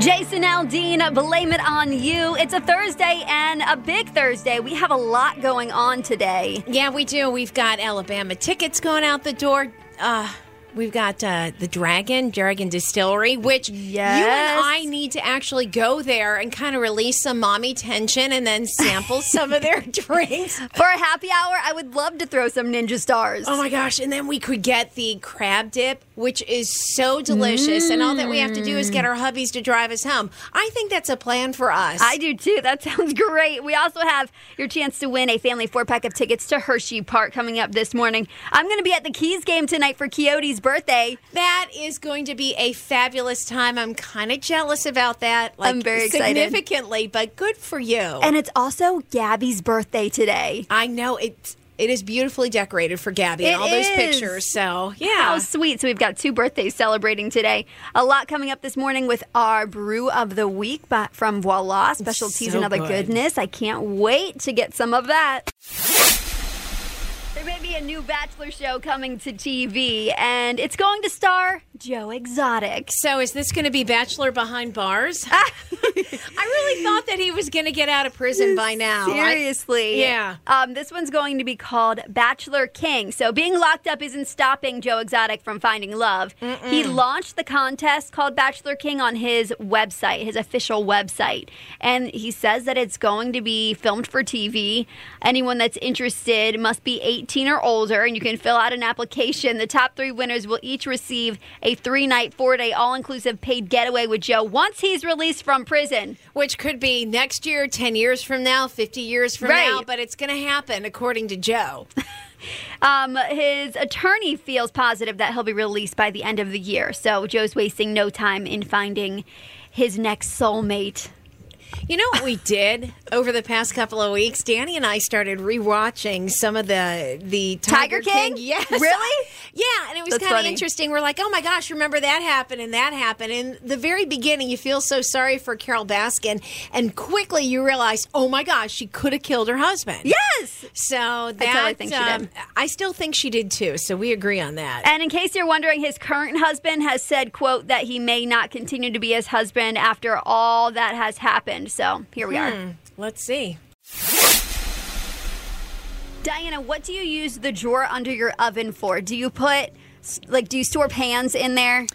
Jason Aldean, blame it on you. It's a Thursday and a big Thursday. We have a lot going on today. Yeah, we do. We've got Alabama tickets going out the door. Uh, We've got uh, the Dragon, Dragon Distillery, which yes. you and I need to actually go there and kind of release some mommy tension and then sample some of their drinks. For a happy hour, I would love to throw some Ninja Stars. Oh my gosh. And then we could get the crab dip, which is so delicious. Mm. And all that we have to do is get our hubbies to drive us home. I think that's a plan for us. I do too. That sounds great. We also have your chance to win a family four pack of tickets to Hershey Park coming up this morning. I'm going to be at the Keys game tonight for Coyotes birthday. That is going to be a fabulous time. I'm kind of jealous about that. Like, I'm very excited. Significantly, but good for you. And it's also Gabby's birthday today. I know. It's it is beautifully decorated for Gabby and all those pictures. So, yeah. How sweet. So, we've got two birthdays celebrating today. A lot coming up this morning with our brew of the week from Voila. Specialties so and other good. goodness. I can't wait to get some of that. There may be a new Bachelor show coming to TV, and it's going to star Joe Exotic. So, is this going to be Bachelor Behind Bars? I really thought that he was going to get out of prison by now. Seriously. I, yeah. Um, this one's going to be called Bachelor King. So, being locked up isn't stopping Joe Exotic from finding love. Mm-mm. He launched the contest called Bachelor King on his website, his official website. And he says that it's going to be filmed for TV. Anyone that's interested must be 18 18 or older, and you can fill out an application. The top three winners will each receive a three night, four day, all inclusive paid getaway with Joe once he's released from prison. Which could be next year, 10 years from now, 50 years from right. now, but it's going to happen according to Joe. Um, his attorney feels positive that he'll be released by the end of the year. So Joe's wasting no time in finding his next soulmate. You know what we did over the past couple of weeks? Danny and I started rewatching some of the the Tiger, Tiger King? King. Yes, really? Yeah, and it was kind of interesting. We're like, oh my gosh, remember that happened and that happened. In the very beginning, you feel so sorry for Carole Baskin, and quickly you realize, oh my gosh, she could have killed her husband. Yes. So that I, totally think um, she did. I still think she did too. So we agree on that. And in case you're wondering, his current husband has said, "quote that he may not continue to be his husband after all that has happened." So here we hmm. are. Let's see. Diana, what do you use the drawer under your oven for? Do you put, like, do you store pans in there?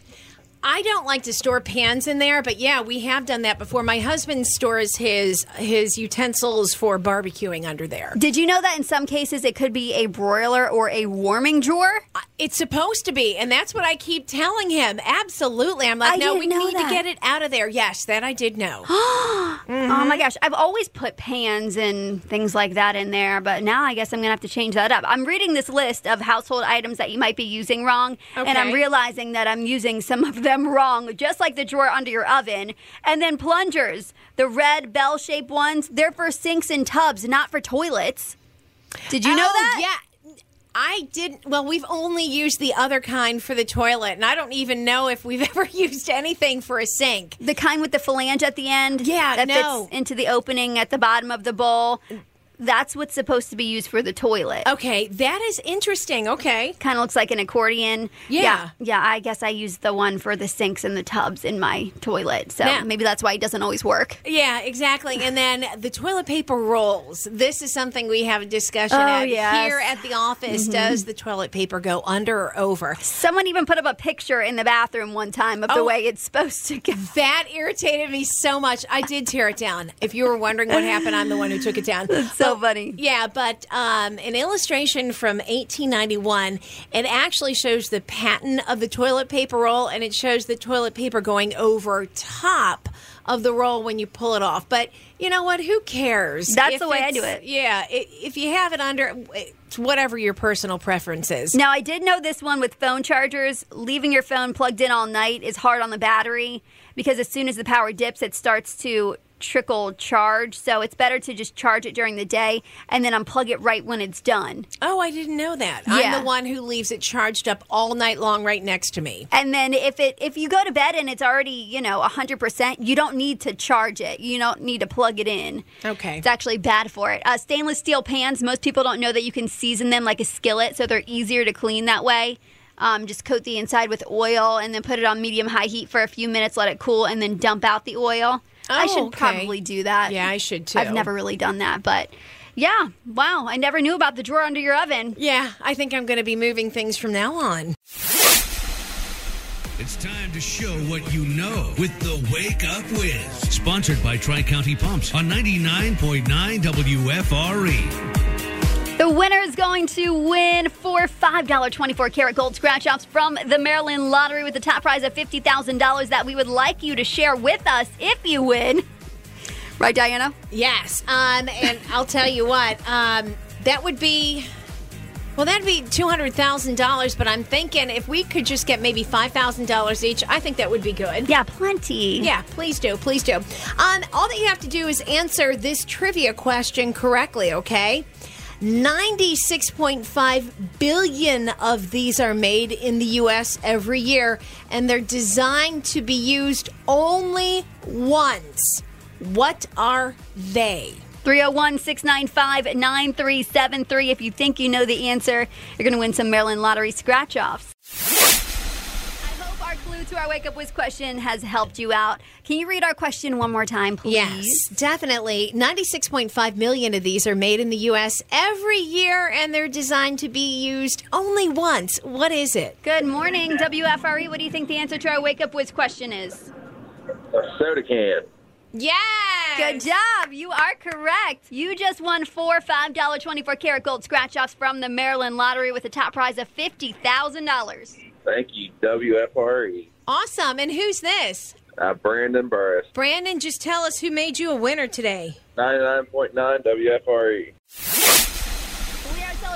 I don't like to store pans in there, but yeah, we have done that before. My husband stores his his utensils for barbecuing under there. Did you know that in some cases it could be a broiler or a warming drawer? Uh, it's supposed to be, and that's what I keep telling him. Absolutely, I'm like, I no, we need that. to get it out of there. Yes, that I did know. mm-hmm. Oh my gosh, I've always put pans and things like that in there, but now I guess I'm gonna have to change that up. I'm reading this list of household items that you might be using wrong, okay. and I'm realizing that I'm using some of them wrong, just like the drawer under your oven. And then plungers, the red bell shaped ones, they're for sinks and tubs, not for toilets. Did you oh, know that? Yeah. I didn't. Well, we've only used the other kind for the toilet, and I don't even know if we've ever used anything for a sink. The kind with the flange at the end? Yeah, that no. fits into the opening at the bottom of the bowl. That's what's supposed to be used for the toilet. Okay, that is interesting. Okay. Kind of looks like an accordion. Yeah. yeah. yeah. I guess I use the one for the sinks and the tubs in my toilet. So now, maybe that's why it doesn't always work. Yeah, exactly. and then the toilet paper rolls. This is something we have a discussion oh, at yes. here at the office. Mm-hmm. Does the toilet paper go under or over? Someone even put up a picture in the bathroom one time of oh, the way it's supposed to go. That irritated me so much. I did tear it down. If you were wondering what happened, I'm the one who took it down. So so funny. Yeah, but um, an illustration from 1891, it actually shows the pattern of the toilet paper roll, and it shows the toilet paper going over top of the roll when you pull it off. But you know what? Who cares? That's if the way I do it. Yeah, if you have it under, it's whatever your personal preference is. Now, I did know this one with phone chargers. Leaving your phone plugged in all night is hard on the battery because as soon as the power dips, it starts to trickle charge. So it's better to just charge it during the day and then unplug it right when it's done. Oh, I didn't know that. Yeah. I'm the one who leaves it charged up all night long right next to me. And then if it if you go to bed and it's already, you know, 100%, you don't need to charge it. You don't need to plug it in. Okay. It's actually bad for it. Uh, stainless steel pans, most people don't know that you can season them like a skillet so they're easier to clean that way. Um, just coat the inside with oil and then put it on medium high heat for a few minutes, let it cool, and then dump out the oil. I Oh, should okay. probably do that. Yeah, I should too. I've never really done that, but yeah, wow, I never knew about the drawer under your oven. Yeah, I think I'm going to be moving things from now on. It's time to show what you know with the Wake Up Whiz. Sponsored by Tri County Pumps on 99.9 WFRE. The winner is going to win four $5 24 karat gold scratch offs from the Maryland Lottery with the top prize of $50,000 that we would like you to share with us if you win. Right, Diana? Yes, um, and I'll tell you what, um, that would be. Well, that'd be two hundred thousand dollars, but I'm thinking if we could just get maybe five thousand dollars each, I think that would be good. Yeah, plenty. Yeah, please do, please do. Um, all that you have to do is answer this trivia question correctly, okay? 96.5 billion of these are made in the U.S. every year, and they're designed to be used only once. What are they? 301 695 9373. If you think you know the answer, you're going to win some Maryland Lottery scratch offs. To our wake up whiz question has helped you out. Can you read our question one more time, please? Yes, definitely. 96.5 million of these are made in the U.S. every year, and they're designed to be used only once. What is it? Good morning, WFRE. What do you think the answer to our wake up whiz question is? A soda can. Yes! Good job. You are correct. You just won four $5 24 karat gold scratch offs from the Maryland Lottery with a top prize of $50,000. Thank you, WFRE. Awesome. And who's this? Uh, Brandon Burris, Brandon, just tell us who made you a winner today. 99.9 WFRE.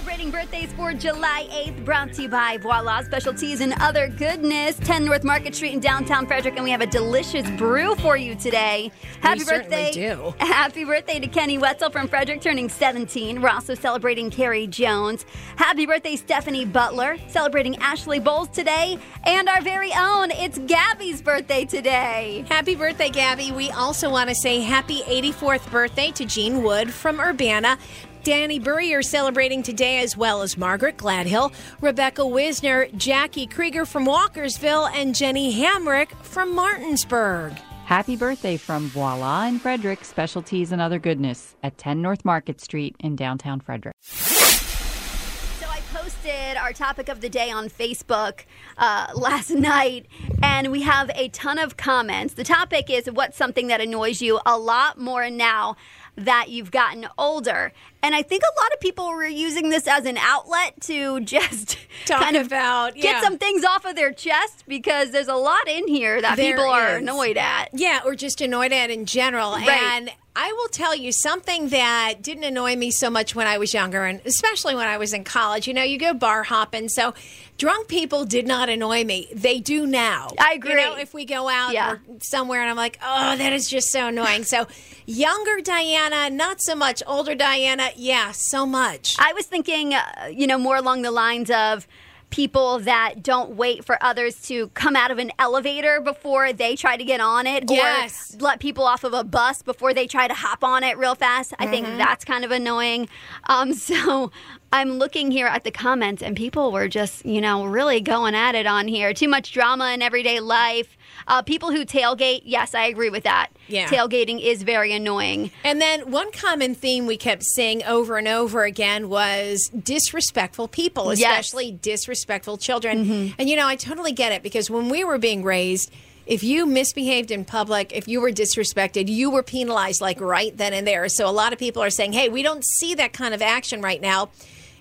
We are celebrating birthdays for July 8th, brought to you by Voila Specialties and Other Goodness, 10 North Market Street in downtown Frederick, and we have a delicious brew for you today. Happy certainly birthday. do. Happy birthday to Kenny Wetzel from Frederick, turning 17. We're also celebrating Carrie Jones. Happy birthday, Stephanie Butler, celebrating Ashley Bowles today. And our very own, it's Gabby's birthday today. Happy birthday, Gabby. We also want to say happy 84th birthday to Jean Wood from Urbana. Danny Burrier celebrating today, as well as Margaret Gladhill, Rebecca Wisner, Jackie Krieger from Walkersville, and Jenny Hamrick from Martinsburg. Happy birthday from Voila and Frederick Specialties and Other Goodness at 10 North Market Street in downtown Frederick. So I posted our topic of the day on Facebook uh, last night, and we have a ton of comments. The topic is what's something that annoys you a lot more now that you've gotten older. And I think a lot of people were using this as an outlet to just Talk kind of about, get yeah. some things off of their chest because there's a lot in here that There people are annoyed at. Yeah, or just annoyed at in general. Right. And I will tell you something that didn't annoy me so much when I was younger, and especially when I was in college. You know, you go bar hopping, so drunk people did not annoy me. They do now. I You agree. know, if we go out Yeah. somewhere and I'm like, oh, that is just so annoying. So younger Diana, not so much. Older Diana, yeah, so much. I was thinking, uh, you know, more along the lines of people that don't wait for others to come out of an elevator before they try to get on it Yes. or let people off of a bus before they try to hop on it real fast. I Mm-hmm. think that's kind of annoying. Um, so I'm looking here at the comments and people were just, you know, really going at it on here. Too much drama in everyday life. Uh, people who tailgate, yes, I agree with that. Yeah. Tailgating is very annoying. And then one common theme we kept seeing over and over again was disrespectful people, Yes. Mm-hmm. especially disrespectful children. And you know, I totally get it because when we were being raised, if you misbehaved in public, if you were disrespected, you were penalized like right then and there. So a lot of people are saying, "Hey, we don't see that kind of action right now."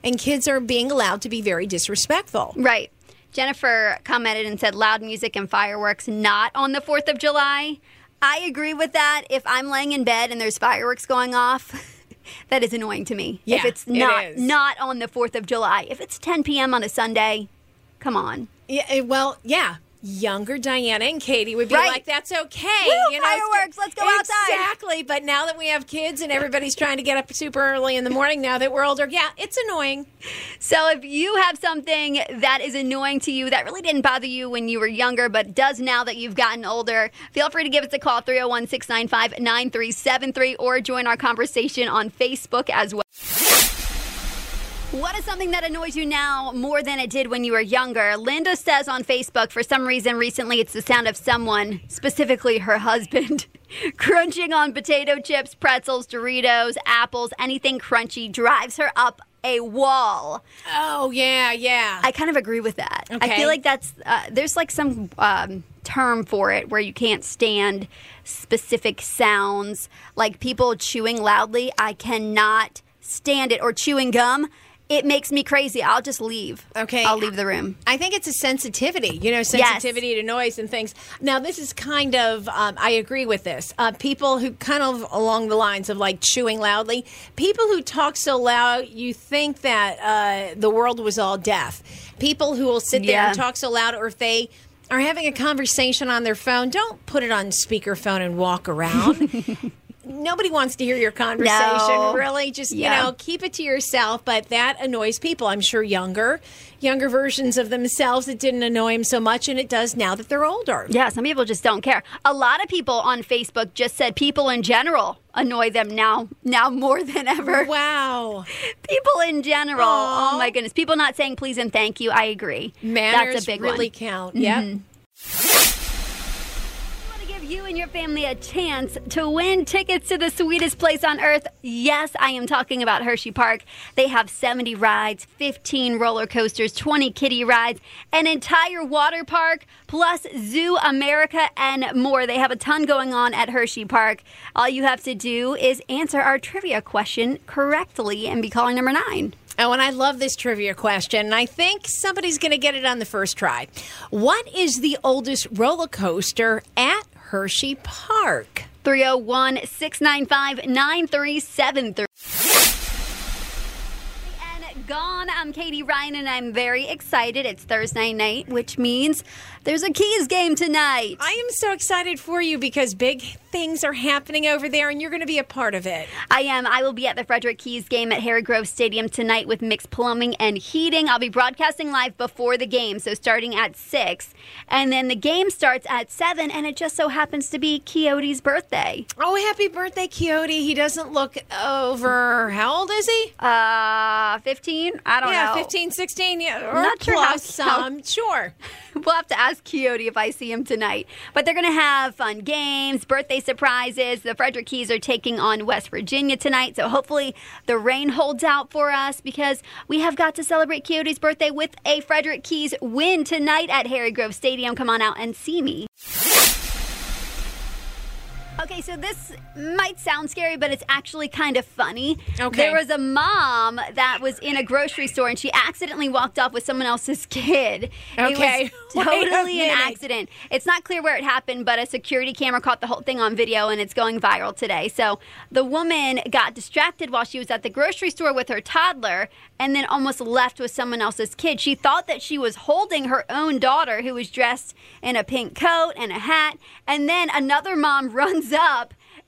And kids are being allowed to be very disrespectful. Right. Jennifer commented and said loud music and fireworks not on the 4th of July. I agree with that. If I'm laying in bed and there's fireworks going off, that is annoying to me. if it's not not on the 4th of July. If it's 10 p.m. on a Sunday, come on. Yeah, eh, well, yeah. Younger Diana and Katie would be Right. like, "That's okay." Woo, you know, fireworks, let's go outside. Exactly. But now that we have kids and everybody's trying to get up super early in the morning, now that we're older, yeah, it's annoying. So if you have something that is annoying to you that really didn't bother you when you were younger but does now that you've gotten older, feel free to give us a call 301-695-9373 or join our conversation on Facebook as well. What is something that annoys you now more than it did when you were younger? Linda says on Facebook, for some reason recently, it's the sound of someone, specifically her husband, crunching on potato chips, pretzels, Doritos, apples, anything crunchy drives her up a wall. Oh yeah, yeah. I kind of agree with that. I feel like that's uh, there's like some um, term for it where you can't stand specific sounds, like people chewing loudly. I cannot stand it or chewing gum. It makes me crazy. I'll just leave. Okay. I'll leave the room. I think it's a sensitivity, you know, sensitivity to noise and things. Now, this is kind of, um, I agree with this. Uh, people who kind of along the lines of like chewing loudly, people who talk so loud, you think that uh, the world was all deaf. People who will sit there Yeah. and talk so loud, or if they are having a conversation on their phone, don't put it on speakerphone and walk around. Nobody wants to hear your conversation, No. really. Just Yeah. you know, keep it to yourself. But that annoys people. I'm sure younger, younger versions of themselves. It didn't annoy them so much, and it does now that they're older. Yeah, some people just don't care. A lot of people on Facebook just said people in general annoy them now now more than ever. Wow, People in general. Oh Aw. Oh my goodness. People not saying please and thank you. I agree. manners That's a big really one. count. Yep. I want to give you and your family a chance to win tickets to the sweetest place on earth. Yes, I am talking about Hershey Park. They have 70 rides, 15 roller coasters, 20 kiddie rides, an entire water park, plus Zoo America and more. They have a ton going on at Hershey Park. All you have to do is answer our trivia question correctly and be calling number nine. Oh, and I love this trivia question. and I think somebody's going to get it on the first try. What is the oldest roller coaster at Hershey Park? 301 695 9373. And gone. I'm Katie Ryan, and I'm very excited. It's Thursday night, which means there's a Keys game tonight. I am so excited for you because big things are happening over there, and you're going to be a part of it. I am. I will be at the Frederick Keys game at Harry Grove Stadium tonight with mixed plumbing and heating. I'll be broadcasting live before the game, so starting at 6. And then the game starts at 7, and it just so happens to be Coyote's birthday. Oh, happy birthday, Coyote. He doesn't look over, how old is he? Uh, 15? I don't yeah, know. 15, 16, yeah, or Not sure how- plus some. Sure. We'll have to ask Coyote if I see him tonight. But they're going to have fun games, birthday surprises. The Frederick Keys are taking on West Virginia tonight. So hopefully the rain holds out for us because we have got to celebrate Coyote's birthday with a Frederick Keys win tonight at Harry Grove Stadium. Come on out and see me. Okay, so this might sound scary, but it's actually kind of funny. Okay. There was a mom that was in a grocery store and she accidentally walked off with someone else's kid. Okay. It Wait was a totally an minute. accident. It's not clear where it happened, but a security camera caught the whole thing on video and it's going viral today. So the woman got distracted while she was at the grocery store with her toddler and then almost left with someone else's kid. She thought that she was holding her own daughter who was dressed in a pink coat and a hat. And then another mom runs up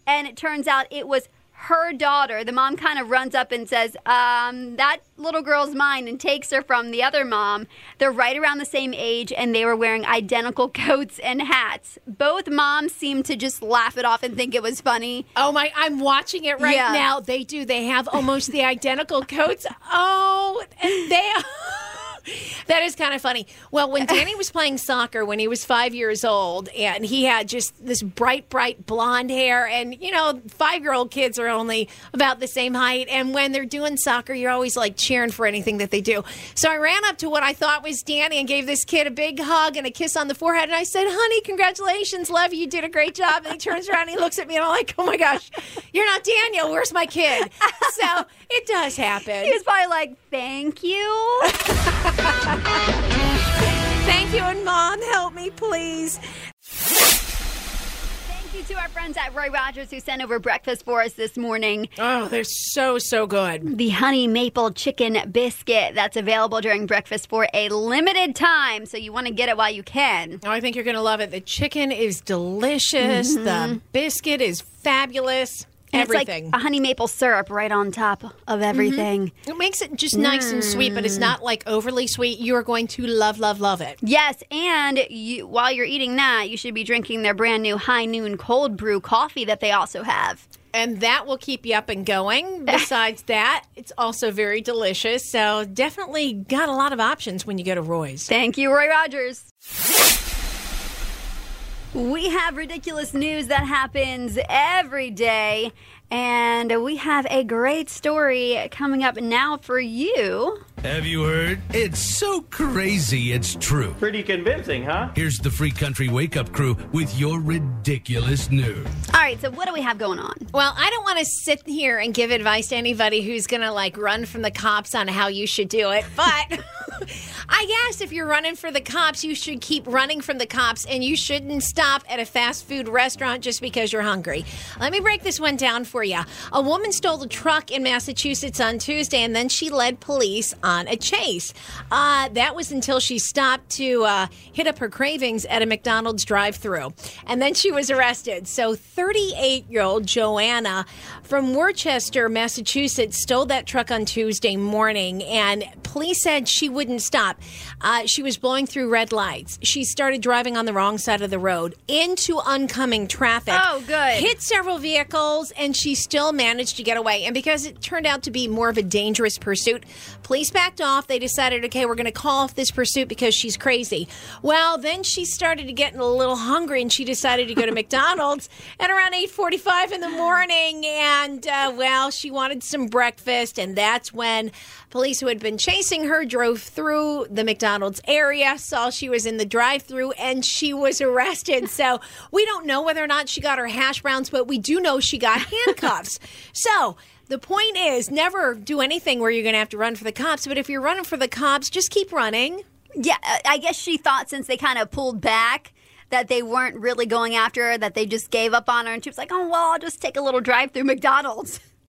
and it turns out it was her daughter. The mom kind of runs up and says, um, That little girl's mine, and takes her from the other mom. They're right around the same age, and they were wearing identical coats and hats. Both moms seem to just laugh it off and think it was funny. Oh my! I'm watching it right Yeah. now. They do. They have almost the identical coats. Oh, and they. that is kind of funny. Well, when Danny was playing soccer when he was five years old, and he had just this bright, bright blonde hair, and you know, five year old kids are only about the same height, and when they're doing soccer, you're always like cheering for anything that they do. So I ran up to what I thought was Danny and gave this kid a big hug and a kiss on the forehead, and I said, "Honey, congratulations, love you, you did a great job." And he turns around and he looks at me, and I'm like, "Oh my gosh, you're not Daniel. Where's my kid?" So it does happen. He was probably like, Thank you. Thank you, and mom, help me, please. Thank you to our friends at Roy Rogers who sent over breakfast for us this morning. Oh, they're so so good. the honey maple chicken biscuit that's available during breakfast for a limited time. So you want to get it while you can. Oh, I think you're going to love it. The chicken is delicious. The mm-hmm. biscuit is fabulous. And Everything. It's like a honey maple syrup right on top of mm-hmm. everything. it makes it just nice and sweet, but it's mm. not like overly sweet. You are going to love, love, love it. Yes, and you, while you're eating that, you should be drinking their brand new High Noon Cold Brew coffee that they also have. and that will keep you up and going. Besides that, it's also very delicious. So definitely got a lot of options when you go to Roy's. Thank you, Roy Rogers. We have ridiculous news that happens every day, and we have a great story coming up now for you. Have you heard? It's so crazy it's true. Pretty convincing, huh? Here's the Free Country Wake Up Crew with your ridiculous news. All right, so what do we have going on? Well, I don't want to sit here and give advice to anybody who's going to like run from the cops on how you should do it, but I guess if you're running for the cops, you should keep running from the cops and you shouldn't stop at a fast food restaurant just because you're hungry. Let me break this one down for you. A woman stole a truck in Massachusetts on Tuesday and then she led police on a chase. Uh, that was until she stopped to uh, hit up her cravings at a McDonald's drive through. And then she was arrested. So 38 year old Joanna from Worcester, Massachusetts, stole that truck on Tuesday morning. And police said she wouldn't stop. Uh, she was blowing through red lights. She started driving on the wrong side of the road into oncoming traffic. Oh, good. Hit several vehicles, and she still managed to get away. And because it turned out to be more of a dangerous pursuit, police backed off. They decided, okay, we're going to call off this pursuit because she's crazy. Well, then she started to get a little hungry, and she decided to go to McDonald's at around 8:45 in the morning. And uh, well, she wanted some breakfast, and that's when police who had been chasing her drove through the McDonald's area, saw she was in the drive-through, and she was arrested. So we don't know whether or not she got her hash browns, but we do know she got handcuffs. so. The point is, never do anything where you're going to have to run for the cops. But if you're running for the cops, just keep running. Yeah, uh, I guess she thought since they kind of pulled back that they weren't really going after her, that they just gave up on her, and she was like, "Oh well, I'll just take a little drive through McDonald's."